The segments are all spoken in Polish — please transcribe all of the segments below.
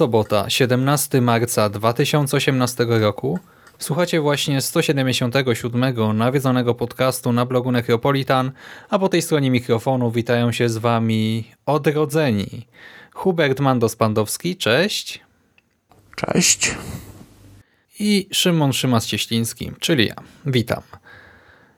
Sobota, 17 marca 2018 roku. Słuchacie właśnie 177 nawiedzonego podcastu na blogu Necropolitan, a po tej stronie mikrofonu witają się z wami odrodzeni. Hubert Mandos-Pandowski, cześć. Cześć. I Szymon Szymas-Cieśliński, czyli ja. Witam.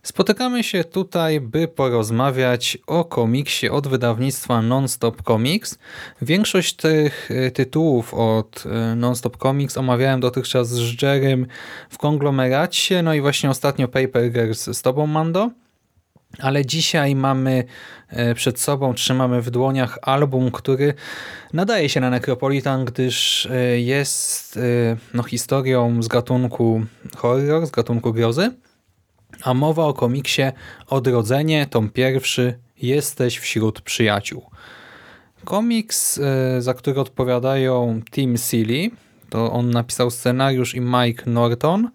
Spotykamy się tutaj, by porozmawiać o komiksie od wydawnictwa Nonstop Comics. Większość tych e, tytułów od e, Nonstop Comics omawiałem dotychczas z Jerem w konglomeracie, no i właśnie ostatnio Paper Girls z tobą, Mando. Ale dzisiaj mamy e, przed sobą, trzymamy w dłoniach album, który nadaje się na Necropolitan, gdyż jest no, historią z gatunku horror, z gatunku grozy. A mowa o komiksie Odrodzenie, tom pierwszy, Jesteś wśród przyjaciół. Komiks, e, za który odpowiadają Tim Seeley, to on napisał scenariusz i Mike Norton.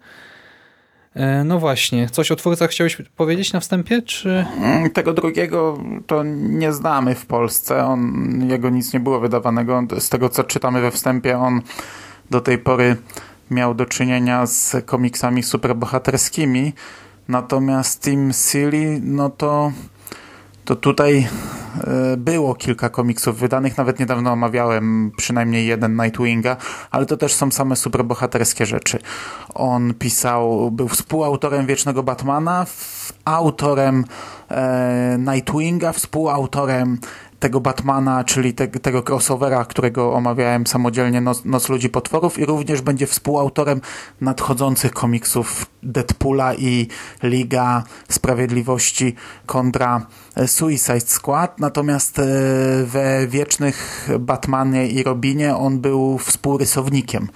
E, no właśnie, coś o twórcach chciałeś powiedzieć na wstępie, czy... Mm, tego drugiego to nie znamy w Polsce, on, jego nic nie było wydawanego. Z tego co czytamy we wstępie, on do tej pory miał do czynienia z komiksami superbohaterskimi, Natomiast Team Silly, no to, to tutaj było kilka komiksów wydanych, nawet niedawno omawiałem przynajmniej jeden Nightwinga, ale to też są same superbohaterskie rzeczy. On pisał, był współautorem Wiecznego Batmana, autorem e, Nightwinga, współautorem tego Batmana, czyli te, tego crossovera, którego omawiałem samodzielnie, Noc, Noc Ludzi Potworów i również będzie współautorem nadchodzących komiksów Deadpoola i Liga Sprawiedliwości kontra e, Suicide Squad. Natomiast e, we Wiecznych Batmanie i Robinie on był współrysownikiem.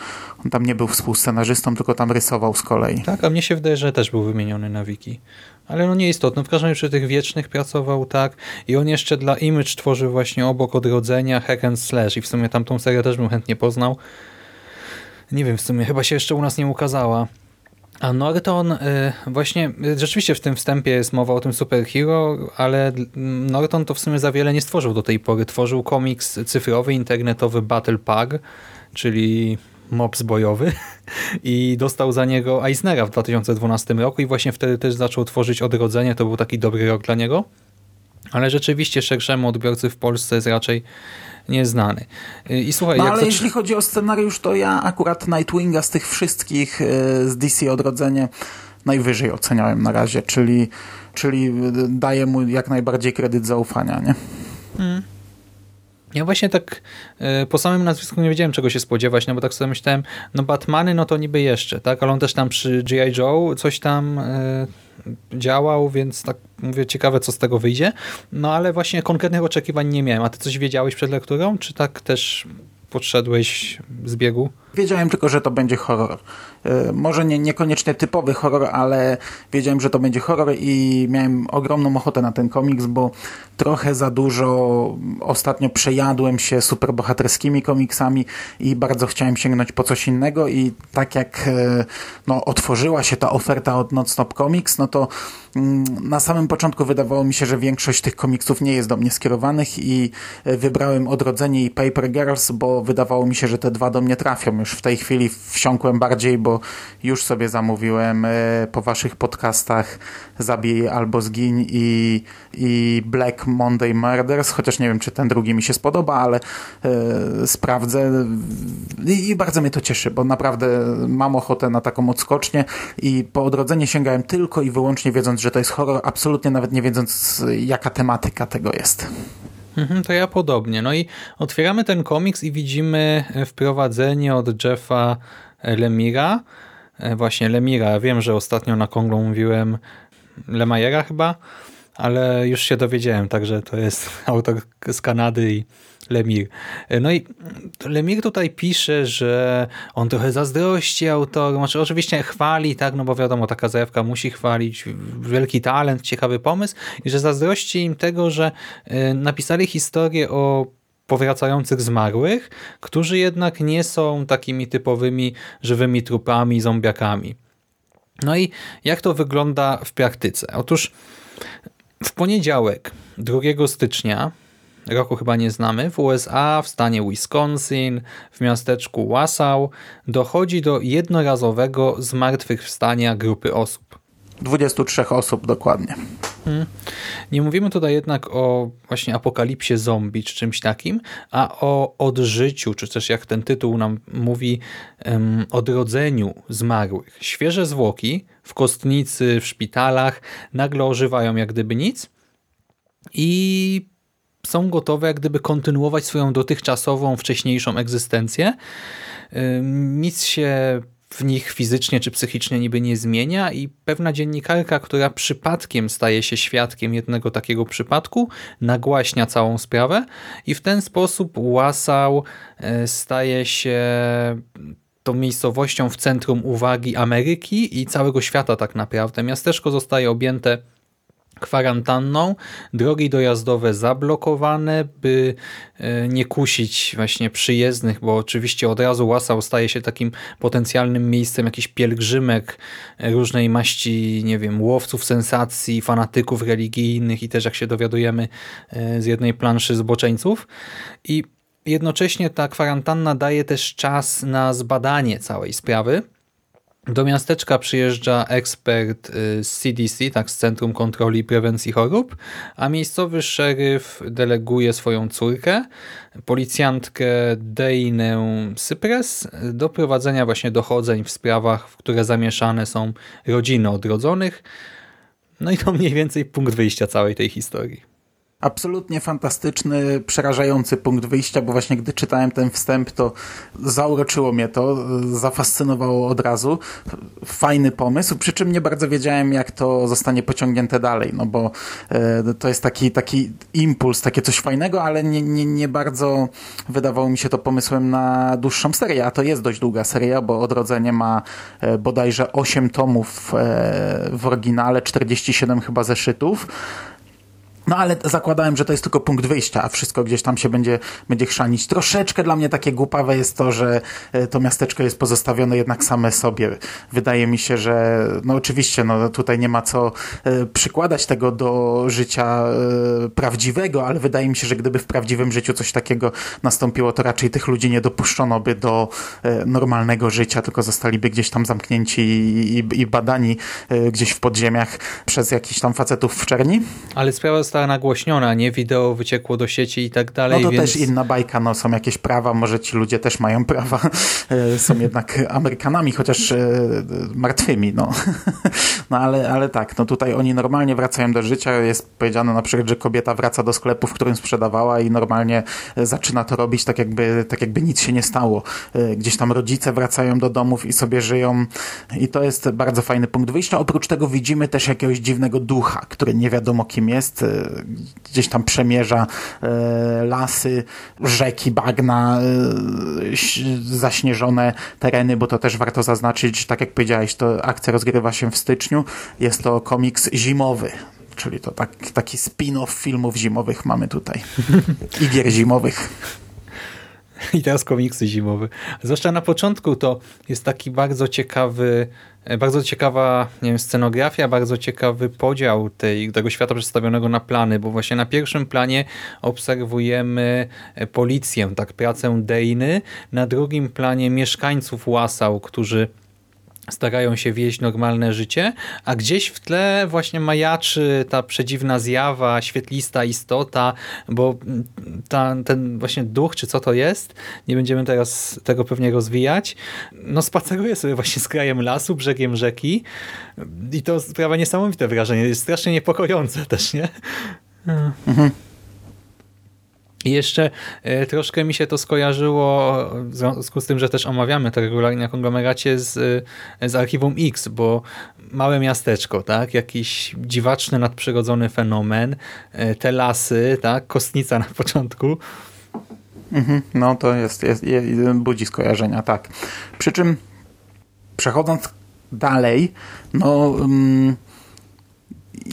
On tam nie był współscenarzystą, tylko tam rysował z kolei. Tak, a mnie się wydaje, że też był wymieniony na wiki. Ale no nieistotne. W każdym razie przy tych wiecznych pracował tak i on jeszcze dla Image tworzył właśnie obok Odrodzenia Hack and Slash i w sumie tamtą serię też bym chętnie poznał. Nie wiem, w sumie chyba się jeszcze u nas nie ukazała. A Norton, y, właśnie y, rzeczywiście w tym wstępie jest mowa o tym superhero, ale Norton to w sumie za wiele nie stworzył do tej pory. Tworzył komiks cyfrowy, internetowy Battle Pug, czyli mops bojowy i dostał za niego Eisnera w 2012 roku i właśnie wtedy też zaczął tworzyć Odrodzenie, to był taki dobry rok dla niego. Ale rzeczywiście szerszemu odbiorcy w Polsce jest raczej nieznany. I słuchaj, no, ale jeśli chodzi o scenariusz, to ja akurat Nightwinga z tych wszystkich e, z DC Odrodzenie najwyżej oceniałem na razie, czyli, czyli daję mu jak najbardziej kredyt zaufania, nie? Hmm. Ja właśnie tak e, po samym nazwisku nie wiedziałem czego się spodziewać, no bo tak sobie myślałem, no Batmany no to niby jeszcze, tak, ale on też tam przy G.I. Joe coś tam e, działał, więc tak mówię, ciekawe co z tego wyjdzie, no ale właśnie konkretnych oczekiwań nie miałem. A ty coś wiedziałeś przed lekturą, czy tak też podszedłeś z biegu? Wiedziałem tylko, że to będzie horror. E, może nie, niekoniecznie typowy horror, ale wiedziałem, że to będzie horror i miałem ogromną ochotę na ten komiks, bo trochę za dużo ostatnio przejadłem się superbohaterskimi komiksami i bardzo chciałem sięgnąć po coś innego i tak jak e, no, otworzyła się ta oferta od Nonstop Comics, no to mm, na samym początku wydawało mi się, że większość tych komiksów nie jest do mnie skierowanych i e, wybrałem Odrodzenie i Paper Girls, bo wydawało mi się, że te dwa do mnie trafią już w tej chwili wsiąkłem bardziej, bo już sobie zamówiłem po waszych podcastach Zabij albo Zgiń i, i Black Monday Murders, chociaż nie wiem, czy ten drugi mi się spodoba, ale e, sprawdzę I, i bardzo mnie to cieszy, bo naprawdę mam ochotę na taką odskocznię i po odrodzenie sięgałem tylko i wyłącznie wiedząc, że to jest horror, absolutnie nawet nie wiedząc jaka tematyka tego jest. Mhm, to ja podobnie. No i otwieramy ten komiks i widzimy wprowadzenie od Jeffa Lemira. E, właśnie Lemira. Wiem, że ostatnio na Konglu mówiłem Lemajera chyba, ale już się dowiedziałem, także to jest autor z Kanady i Lemir. No i Lemir tutaj pisze, że on trochę zazdrości autorom, znaczy oczywiście chwali, tak, no bo wiadomo, taka zajawka musi chwalić, wielki talent, ciekawy pomysł i że zazdrości im tego, że e, napisali historię o powracających zmarłych, którzy jednak nie są takimi typowymi żywymi trupami, zombiakami. No i jak to wygląda w praktyce? Otóż w poniedziałek 2 stycznia roku chyba nie znamy, w USA, w stanie Wisconsin, w miasteczku Wausau dochodzi do jednorazowego zmartwychwstania grupy osób. 23 osób dokładnie. Hmm. Nie mówimy tutaj jednak o właśnie apokalipsie zombie czy czymś takim, a o odżyciu, czy też jak ten tytuł nam mówi, um, odrodzeniu zmarłych. Świeże zwłoki w kostnicy, w szpitalach nagle ożywają jak gdyby nic i są gotowe jak gdyby kontynuować swoją dotychczasową, wcześniejszą egzystencję. Nic się w nich fizycznie czy psychicznie niby nie zmienia i pewna dziennikarka, która przypadkiem staje się świadkiem jednego takiego przypadku, nagłaśnia całą sprawę i w ten sposób Łasał e, staje się tą miejscowością w centrum uwagi Ameryki i całego świata tak naprawdę. Miasteczko zostaje objęte kwarantanną, drogi dojazdowe zablokowane, by e, nie kusić właśnie przyjezdnych, bo oczywiście od razu Łasał staje się takim potencjalnym miejscem jakichś pielgrzymek różnej maści, nie wiem, łowców sensacji, fanatyków religijnych i też jak się dowiadujemy e, z jednej planszy zboczeńców. I jednocześnie ta kwarantanna daje też czas na zbadanie całej sprawy, do miasteczka przyjeżdża ekspert y, z CDC, tak z Centrum Kontroli i Prewencji Chorób, a miejscowy szeryf deleguje swoją córkę, policjantkę Dejnę Cypres, do prowadzenia właśnie dochodzeń w sprawach, w które zamieszane są rodziny odrodzonych. No i to mniej więcej punkt wyjścia całej tej historii absolutnie fantastyczny, przerażający punkt wyjścia, bo właśnie gdy czytałem ten wstęp, to zauroczyło mnie to, zafascynowało od razu. Fajny pomysł, przy czym nie bardzo wiedziałem, jak to zostanie pociągnięte dalej, no bo e, to jest taki, taki impuls, takie coś fajnego, ale nie, nie, nie bardzo wydawało mi się to pomysłem na dłuższą serię, a to jest dość długa seria, bo Odrodzenie ma e, bodajże 8 tomów e, w oryginale, 47 chyba zeszytów, no ale zakładałem, że to jest tylko punkt wyjścia, a wszystko gdzieś tam się będzie, będzie chrzanić. Troszeczkę dla mnie takie głupawe jest to, że e, to miasteczko jest pozostawione jednak same sobie. Wydaje mi się, że no oczywiście no tutaj nie ma co e, przykładać tego do życia e, prawdziwego, ale wydaje mi się, że gdyby w prawdziwym życiu coś takiego nastąpiło, to raczej tych ludzi nie dopuszczono by do normalnego życia, tylko zostaliby gdzieś tam zamknięci i, i, badani gdzieś w podziemiach przez jakichś tam facetów w czerni. Ale sprawa została nagłośniona, nie? Wideo wyciekło do sieci i tak dalej. No to więc... też inna bajka, no są jakieś prawa, może ci ludzie też mają prawa, e, są jednak Amerykanami, chociaż e, martwymi, no. No ale, ale tak, no tutaj oni normalnie wracają do życia, jest powiedziane na przykład, że kobieta wraca do sklepu, w którym sprzedawała i normalnie e, zaczyna to robić tak jakby, tak jakby nic się nie stało. Gdzieś tam rodzice wracają do domów i sobie żyją i to jest bardzo fajny punkt wyjścia. Oprócz tego widzimy też jakiegoś dziwnego ducha, który nie wiadomo kim jest, gdzieś tam przemierza e, lasy, rzeki, bagna, e, zaśnieżone tereny, bo to też warto zaznaczyć, tak jak powiedziałeś, to akcja rozgrywa się w styczniu, jest to komiks zimowy, czyli to tak, taki spin-off filmów zimowych mamy tutaj i gier zimowych. I teraz komiksy zimowe. Zwłaszcza na początku to jest taki bardzo ciekawy, e, bardzo ciekawa nie wiem, scenografia, bardzo ciekawy podział tej, tego świata przedstawionego na plany, bo właśnie na pierwszym planie obserwujemy e, policję, tak, pracę Dejny, na drugim planie mieszkańców Łasał, którzy starają się wieść normalne życie, a gdzieś w tle właśnie majaczy ta przedziwna zjawa, świetlista istota, bo ta, ten właśnie duch, czy co to jest, nie będziemy teraz tego pewnie rozwijać, no spaceruje sobie właśnie z krajem lasu, brzegiem rzeki i to sprawia niesamowite wrażenie, jest strasznie niepokojące też, nie? Mhm. I jeszcze e, troszkę mi się to skojarzyło w związku z tym, że też omawiamy to regularnie na konglomeracie z, e, z Archiwum X, bo małe miasteczko, tak, jakiś dziwaczny, nadprzyrodzony fenomen, e, te lasy, tak, kostnica na początku. Mhm, no to jest, jest, jest, budzi skojarzenia, tak. Przy czym przechodząc dalej, no... Um,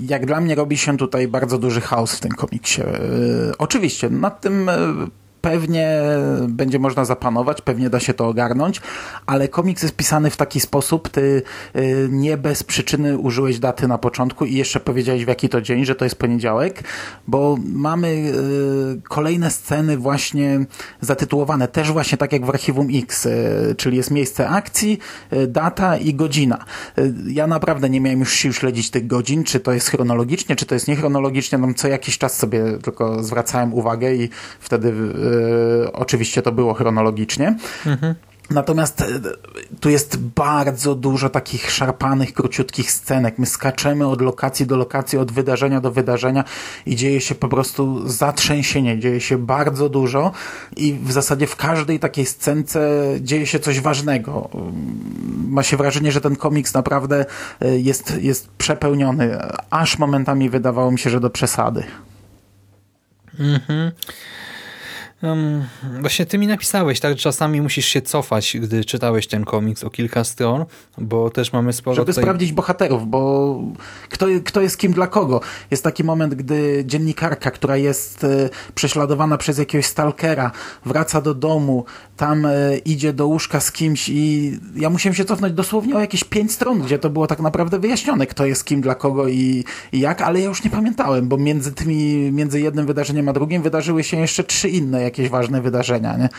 jak dla mnie robi się tutaj bardzo duży chaos w tym komiksie. E, oczywiście, nad tym e, pewnie będzie można zapanować, pewnie da się to ogarnąć, ale komiks jest pisany w taki sposób, ty y, nie bez przyczyny użyłeś daty na początku i jeszcze powiedziałeś w jaki to dzień, że to jest poniedziałek, bo mamy y, kolejne sceny właśnie zatytułowane też właśnie tak jak w Archiwum X, y, czyli jest miejsce akcji, data i godzina. Ja naprawdę nie miałem już sił śledzić tych godzin, czy to jest chronologicznie, czy to jest niechronologicznie, no co jakiś czas sobie tylko zwracałem uwagę i wtedy oczywiście to było chronologicznie. Mhm. Natomiast e, tu jest bardzo dużo takich szarpanych, króciutkich scenek. My skaczemy od lokacji do lokacji, od wydarzenia do wydarzenia i dzieje się po prostu zatrzęsienie, dzieje się bardzo dużo i w zasadzie w każdej takiej scence dzieje się coś ważnego. Ma się wrażenie, że ten komiks naprawdę e, jest, jest przepełniony, aż momentami wydawało mi się, że do przesady. Mhm. Um, właśnie ty mi napisałeś, tak, czasami musisz się cofać, gdy czytałeś ten komiks o kilka stron, bo też mamy sporo... Żeby tutaj... sprawdzić bohaterów, bo kto, kto jest kim dla kogo. Jest taki moment, gdy dziennikarka, która jest e, prześladowana przez jakiegoś stalkera, wraca do domu, tam e, idzie do łóżka z kimś i ja musiałem się cofnąć dosłownie o jakieś pięć stron, gdzie to było tak naprawdę wyjaśnione, kto jest kim dla kogo i, i jak, ale ja już nie pamiętałem, bo między tymi, między jednym wydarzeniem a drugim wydarzyły się jeszcze trzy inne jakieś ważne wydarzenia, nie?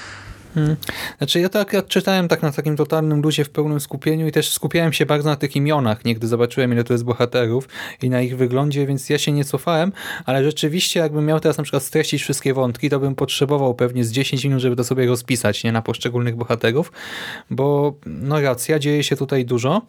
Hmm. Znaczy ja to akurat czytałem tak na takim totalnym luzie w pełnym skupieniu i też skupiałem się bardzo na tych imionach, nie? Gdy zobaczyłem ile to jest bohaterów i na ich wyglądzie, więc ja się nie cofałem, ale rzeczywiście jakbym miał teraz na przykład streścić wszystkie wątki, to bym potrzebował pewnie z 10 minut, żeby to sobie rozpisać, nie? Na poszczególnych bohaterów, bo no racja, dzieje się tutaj dużo.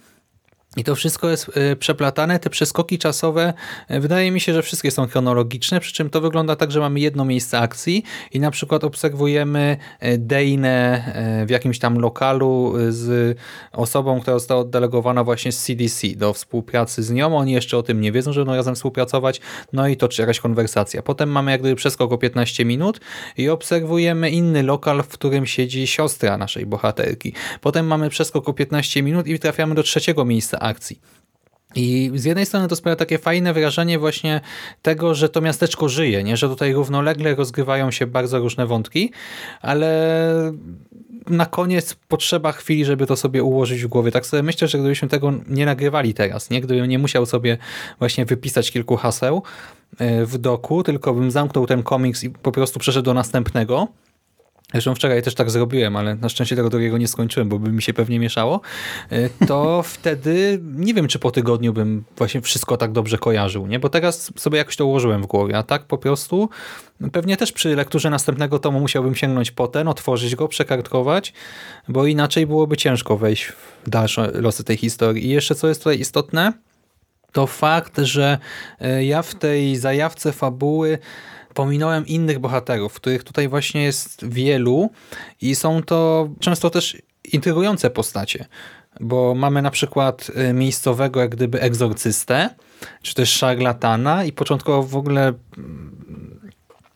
I to wszystko jest y, przeplatane. Te przeskoki czasowe, y, wydaje mi się, że wszystkie są chronologiczne, przy czym to wygląda tak, że mamy jedno miejsce akcji i na przykład obserwujemy y, Dejnę w jakimś tam lokalu z osobą, która została oddelegowana właśnie z CDC do współpracy z nią. Oni jeszcze o tym nie wiedzą, że będą razem współpracować. No i to jakaś konwersacja. Potem mamy jak gdyby przeskok o 15 minut i obserwujemy inny lokal, w którym siedzi siostra naszej bohaterki. Potem mamy przeskok o 15 minut i trafiamy do trzeciego miejsca akcji. I z jednej strony to sprawia takie fajne wrażenie właśnie tego, że to miasteczko żyje, nie? że tutaj równolegle rozgrywają się bardzo różne wątki, ale na koniec potrzeba chwili, żeby to sobie ułożyć w głowie. Tak sobie myślę, że gdybyśmy tego nie nagrywali teraz, nie? gdybym nie musiał sobie właśnie wypisać kilku haseł e, w doku, tylko bym zamknął ten komiks i po prostu przeszedł do następnego, Zresztą wczoraj też tak zrobiłem, ale na szczęście tego drugiego nie skończyłem, bo by mi się pewnie mieszało. E, to wtedy nie wiem, czy po tygodniu bym właśnie wszystko tak dobrze kojarzył, nie? Bo teraz sobie jakoś to ułożyłem w głowie, a tak po prostu pewnie też przy lekturze następnego tomu musiałbym sięgnąć po ten, otworzyć go, przekartkować, bo inaczej byłoby ciężko wejść w dalsze losy tej historii. I jeszcze co jest tutaj istotne, to fakt, że e, ja w tej zajawce fabuły pominąłem innych bohaterów, których tutaj właśnie jest wielu i są to często też intrygujące postacie, bo mamy na przykład y, miejscowego jak gdyby egzorcystę, czy też szarlatana i początkowo w ogóle mm,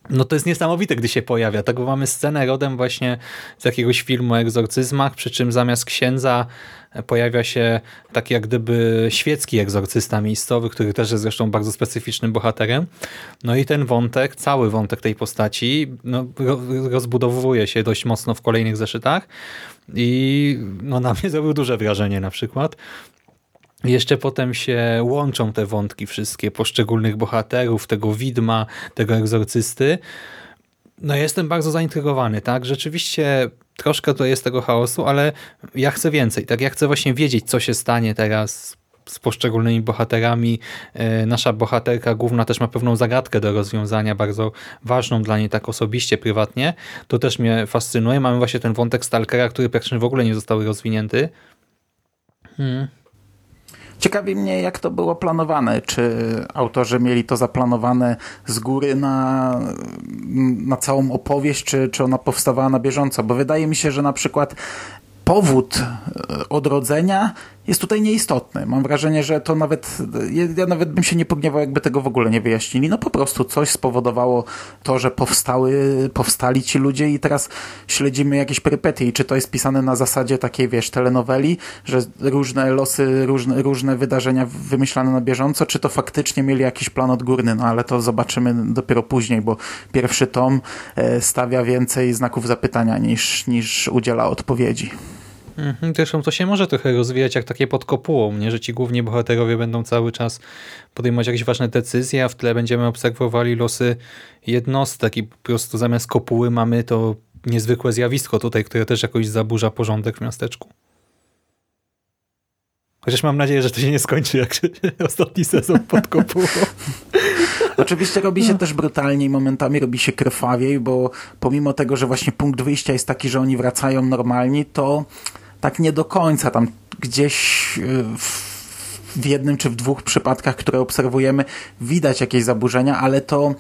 no to jest niesamowite, gdy się pojawia. Tak, bo mamy scenę rodem właśnie z jakiegoś filmu o egzorcyzmach, przy czym zamiast księdza pojawia się taki jak gdyby świecki egzorcysta miejscowy, który też jest zresztą bardzo specyficznym bohaterem. No i ten wątek, cały wątek tej postaci no, rozbudowuje się dość mocno w kolejnych zeszytach i no, na mnie zrobił duże wrażenie na przykład. Jeszcze potem się łączą te wątki wszystkie poszczególnych bohaterów, tego widma, tego egzorcysty. No jestem bardzo zaintrygowany, tak? Rzeczywiście troszkę to jest tego chaosu, ale ja chcę więcej, tak? Ja chcę właśnie wiedzieć, co się stanie teraz z poszczególnymi bohaterami. E, nasza bohaterka główna też ma pewną zagadkę do rozwiązania, bardzo ważną dla niej tak osobiście, prywatnie. To też mnie fascynuje. Mamy właśnie ten wątek Stalkera, który praktycznie w ogóle nie został rozwinięty. Hmm. Ciekawi mnie, jak to było planowane. Czy autorzy mieli to zaplanowane z góry na, na całą opowieść, czy, czy ona powstawała na bieżąco? Bo wydaje mi się, że na przykład powód e, odrodzenia jest tutaj nieistotny. Mam wrażenie, że to nawet, ja nawet bym się nie pogniewał, jakby tego w ogóle nie wyjaśnili. No po prostu coś spowodowało to, że powstały, powstali ci ludzie i teraz śledzimy jakieś perypetie. I czy to jest pisane na zasadzie takiej, wiesz, telenoweli, że różne losy, różne, różne wydarzenia wymyślane na bieżąco, czy to faktycznie mieli jakiś plan odgórny, no ale to zobaczymy dopiero później, bo pierwszy tom e, stawia więcej znaków zapytania niż, niż udziela odpowiedzi. Mhm, zresztą to się może trochę rozwijać jak takie pod kopułą, nie? że ci główni bohaterowie będą cały czas podejmować jakieś ważne decyzje, a w tle będziemy obserwowali losy jednostek i po prostu zamiast kopuły mamy to niezwykłe zjawisko tutaj, które też jakoś zaburza porządek w miasteczku. Chociaż mam nadzieję, że to się nie skończy jak ostatni sezon pod kopułą. Oczywiście robi się też brutalniej, momentami robi się krwawiej, bo pomimo tego, że właśnie punkt wyjścia jest taki, że oni wracają normalni, to tak nie do końca tam gdzieś y, w w jednym czy w dwóch przypadkach, które obserwujemy, widać jakieś zaburzenia, ale to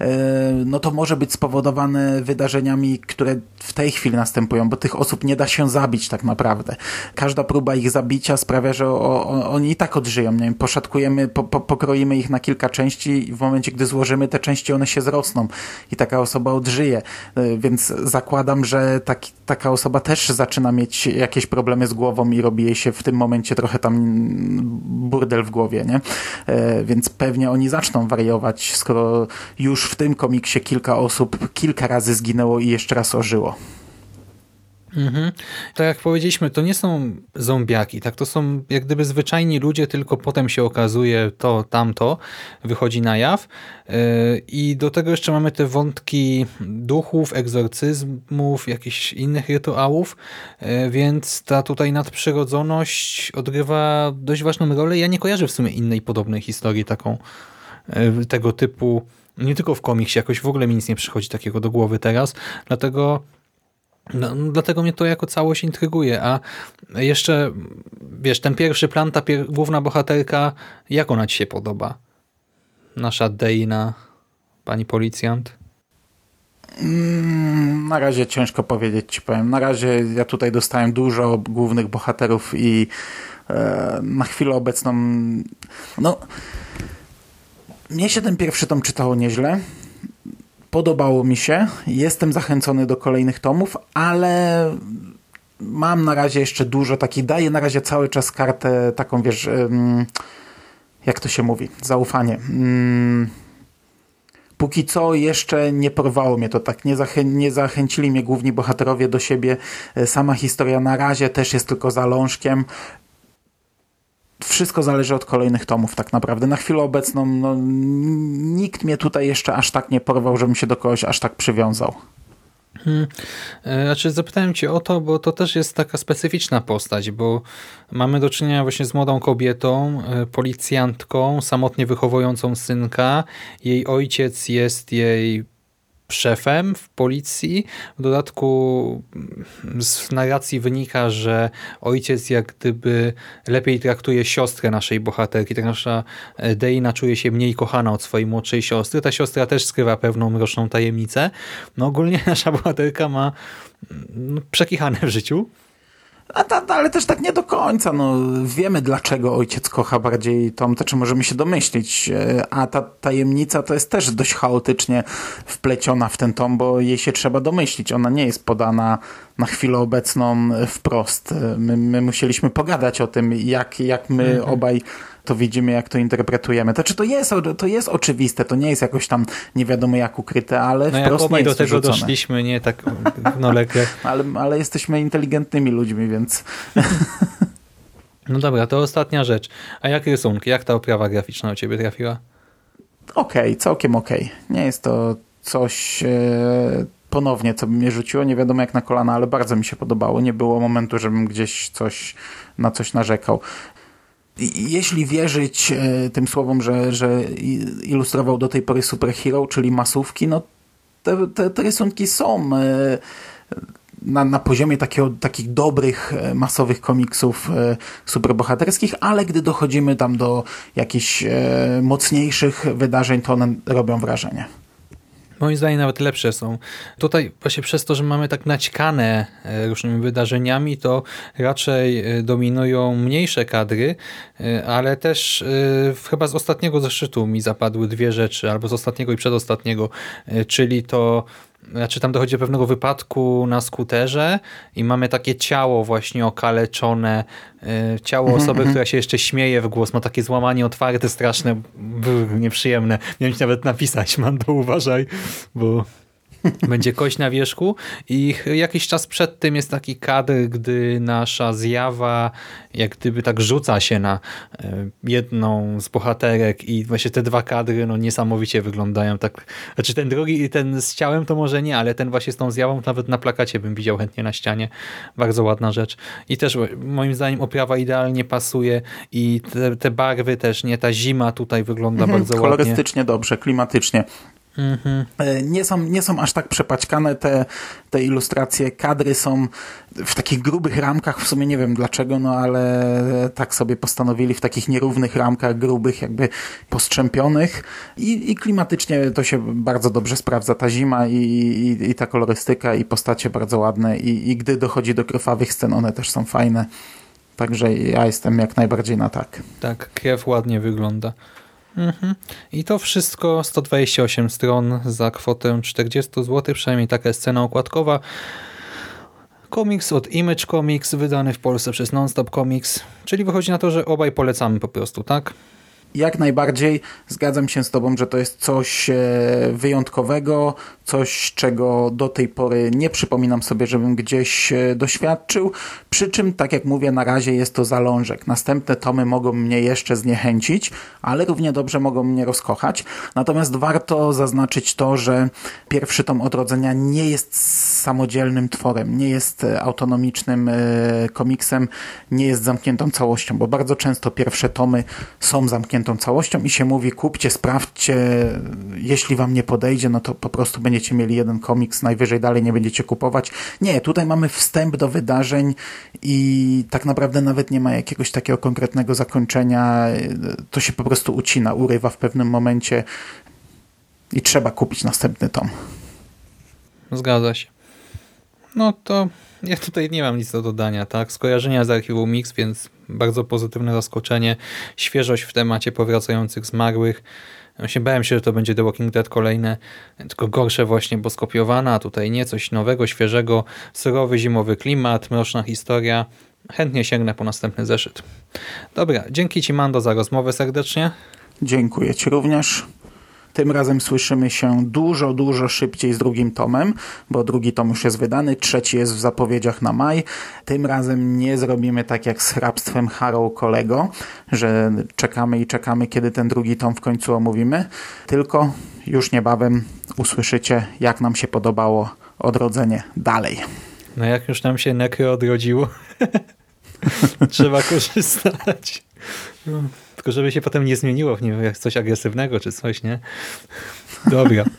E, no to może być spowodowane wydarzeniami, które w tej chwili następują, bo tych osób nie da się zabić tak naprawdę. Każda próba ich zabicia sprawia, że o, o, oni i tak odżyją. Nie poszatkujemy, po, po, pokroimy ich na kilka części i w momencie, gdy złożymy te części, one się zrosną i taka osoba odżyje. E, więc zakładam, że taki, taka osoba też zaczyna mieć jakieś problemy z głową i robi jej się w tym momencie trochę tam burdel w głowie, nie? E, więc pewnie oni zaczną wariować, skoro już w tym komiksie kilka osób kilka razy zginęło i jeszcze raz ożyło. Mhm. Tak jak powiedzieliśmy, to nie są zombiaki, tak? To są jak gdyby zwyczajni ludzie, tylko potem się okazuje to, tamto, wychodzi na jaw. Yy, I do tego jeszcze mamy te wątki duchów, egzorcyzmów, jakichś innych rytuałów, yy, więc ta tutaj nadprzyrodzoność odgrywa dość ważną rolę. Ja nie kojarzę w sumie innej podobnej historii taką, yy, tego typu nie tylko w komiksie, jakoś w ogóle mi nic nie przychodzi takiego do głowy teraz, dlatego no, no, dlatego mnie to jako całość intryguje, a jeszcze, wiesz, ten pierwszy plan, ta pier główna bohaterka, jak ona ci się podoba? Nasza Deina, pani policjant? Mm, na razie ciężko powiedzieć ci powiem. Na razie ja tutaj dostałem dużo głównych bohaterów i e, na chwilę obecną no mnie się ten pierwszy tom czytało nieźle. Podobało mi się. Jestem zachęcony do kolejnych tomów, ale mam na razie jeszcze dużo takich. Daję na razie cały czas kartę taką, wiesz, jak to się mówi, zaufanie. Póki co jeszcze nie porwało mnie to tak, nie, zachę nie zachęcili mnie główni bohaterowie do siebie. Sama historia na razie też jest tylko zalążkiem wszystko zależy od kolejnych tomów tak naprawdę. Na chwilę obecną no, nikt mnie tutaj jeszcze aż tak nie porwał, żebym się do kogoś aż tak przywiązał. Hmm. E, znaczy zapytałem cię o to, bo to też jest taka specyficzna postać, bo mamy do czynienia właśnie z młodą kobietą, e, policjantką, samotnie wychowującą synka. Jej ojciec jest jej szefem w policji. W dodatku z narracji wynika, że ojciec jak gdyby lepiej traktuje siostrę naszej bohaterki. Tak nasza e, Deina czuje się mniej kochana od swojej młodszej siostry. Ta siostra też skrywa pewną mroczną tajemnicę. No ogólnie nasza bohaterka ma no, przekichane w życiu. A ta, ale też tak nie do końca. No, wiemy, dlaczego ojciec kocha bardziej Tom, to czy możemy się domyślić. E, a ta tajemnica to jest też dość chaotycznie wpleciona w ten Tom, bo jej się trzeba domyślić. Ona nie jest podana na chwilę obecną wprost. E, my, my musieliśmy pogadać o tym, jak, jak my mhm. obaj to widzimy, jak to interpretujemy. To czy to jest, to jest oczywiste, to nie jest jakoś tam nie wiadomo jak ukryte, ale no wprost jak obaj do tego wrzucone. doszliśmy, nie tak no lekkie. ale, ale jesteśmy inteligentnymi ludźmi, więc... no dobra, to ostatnia rzecz. A jak rysunki? Jak ta oprawa graficzna u ciebie trafiła? Okej, okay, całkiem okej. Okay. Nie jest to coś... E, ponownie, co by mnie rzuciło, nie wiadomo jak na kolana, ale bardzo mi się podobało. Nie było momentu, żebym gdzieś coś na coś narzekał jeśli wierzyć e, tym słowom, że, że ilustrował do tej pory superhero, czyli masówki, no te, te, te rysunki są e, na, na poziomie takiego, takich dobrych, e, masowych komiksów superbohaterskich, ale gdy dochodzimy tam do jakichś mocniejszych wydarzeń, to one robią wrażenie. Moim zdaniem nawet lepsze są. Tutaj właśnie przez to, że mamy tak naćkane e, różnymi wydarzeniami, to raczej e, dominują mniejsze kadry, e, ale też chyba z ostatniego zeszytu mi zapadły dwie rzeczy, albo z ostatniego i przedostatniego, czyli to znaczy tam dochodzi do pewnego wypadku na skuterze i mamy takie ciało właśnie okaleczone, e, ciało mhm, osoby, mhm. która się jeszcze śmieje w głos, ma takie złamanie otwarte, straszne, nieprzyjemne. Miałem ci nawet napisać, Mando, uważaj, bo będzie kość na wierzchu i jakiś czas przed tym jest taki kadr, gdy nasza zjawa jak gdyby tak rzuca się na e, jedną z bohaterek i właśnie te dwa kadry no niesamowicie wyglądają. tak. Znaczy ten drugi i ten z ciałem to może nie, ale ten właśnie z tą zjawą nawet na plakacie bym widział chętnie na ścianie. Bardzo ładna rzecz. I też moim zdaniem oprawa idealnie pasuje i te, te barwy też, nie? Ta zima tutaj wygląda mhm, bardzo ładnie. Kolorystycznie dobrze, klimatycznie. Mhm. Nie, są, nie są aż tak przepaćkane te, te ilustracje. Kadry są w takich grubych ramkach, w sumie nie wiem dlaczego, no ale tak sobie postanowili w takich nierównych ramkach, grubych, jakby postrzępionych i, i klimatycznie to się bardzo dobrze sprawdza. Ta zima i, i, i ta kolorystyka i postacie bardzo ładne i, i gdy dochodzi do krwawych scen, one też są fajne. Także ja jestem jak najbardziej na tak. Tak, krew ładnie wygląda. Mhm. I to wszystko 128 stron za kwotę 40 zł, przynajmniej taka jest cena okładkowa. Komiks od Image Comics, wydany w Polsce przez Nonstop Comics, czyli wychodzi na to, że obaj polecamy po prostu, tak? jak najbardziej zgadzam się z Tobą, że to jest coś e, wyjątkowego, coś, czego do tej pory nie przypominam sobie, żebym gdzieś e, doświadczył. Przy czym, tak jak mówię, na razie jest to zalążek. Następne tomy mogą mnie jeszcze zniechęcić, ale równie dobrze mogą mnie rozkochać. Natomiast warto zaznaczyć to, że pierwszy tom odrodzenia nie jest samodzielnym tworem, nie jest e, autonomicznym komiksem, nie jest zamkniętą całością, bo bardzo często pierwsze tomy są zamkniętą całością i się mówi kupcie, sprawdźcie, jeśli wam nie podejdzie, no to po prostu będziecie mieli jeden komiks, najwyżej dalej nie będziecie kupować. Nie, tutaj mamy wstęp do wydarzeń i tak naprawdę nawet nie ma jakiegoś takiego konkretnego zakończenia, to się po prostu ucina, urywa w pewnym momencie i trzeba kupić następny tom. Zgadza się. No to ja tutaj nie mam nic do dodania, tak? Skojarzenia z archiwum Mix, więc bardzo pozytywne zaskoczenie, świeżość w temacie powracających zmarłych. Właśnie bałem się, że to będzie The Walking Dead kolejne, tylko gorsze właśnie, bo skopiowana, tutaj nie, coś nowego, świeżego, surowy zimowy klimat, mroczna historia. Chętnie sięgnę po następny zeszyt. Dobra, dzięki Ci Mando za rozmowę serdecznie. Dziękuję Ci również. Tym razem słyszymy się dużo, dużo szybciej z drugim tomem, bo drugi tom już jest wydany, trzeci jest w zapowiedziach na maj. Tym razem nie zrobimy tak jak z hrabstwem Harrow Kolego, że czekamy i czekamy, kiedy ten drugi tom w końcu omówimy, tylko już niebawem usłyszycie, jak nam się podobało odrodzenie dalej. No jak już nam się Nekro odrodziło, trzeba korzystać. Tylko żeby się potem nie zmieniło w nim jak coś agresywnego czy coś, nie? Dobra.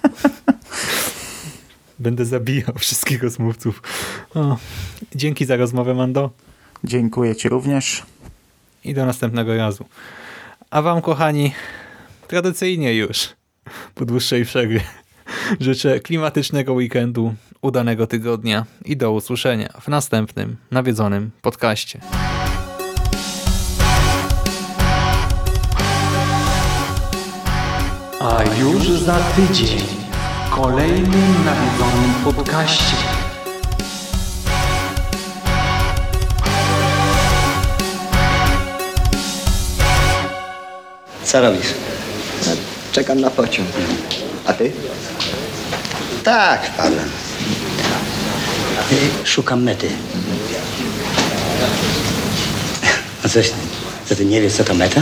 Będę zabijał wszystkich rozmówców. O, dzięki za rozmowę, Mando. Dziękuję Ci również. I do następnego razu. A Wam, kochani, tradycyjnie już po dłuższej przerwie życzę klimatycznego weekendu, udanego tygodnia i do usłyszenia w następnym nawiedzonym podcaście. Już za tydzień w kolejnym nawiedzonym podcaście. Co robisz? Czekam na pociąg. A ty? Tak, wpadłem. Szukam mety. A coś, co ty nie wiesz, co to meta?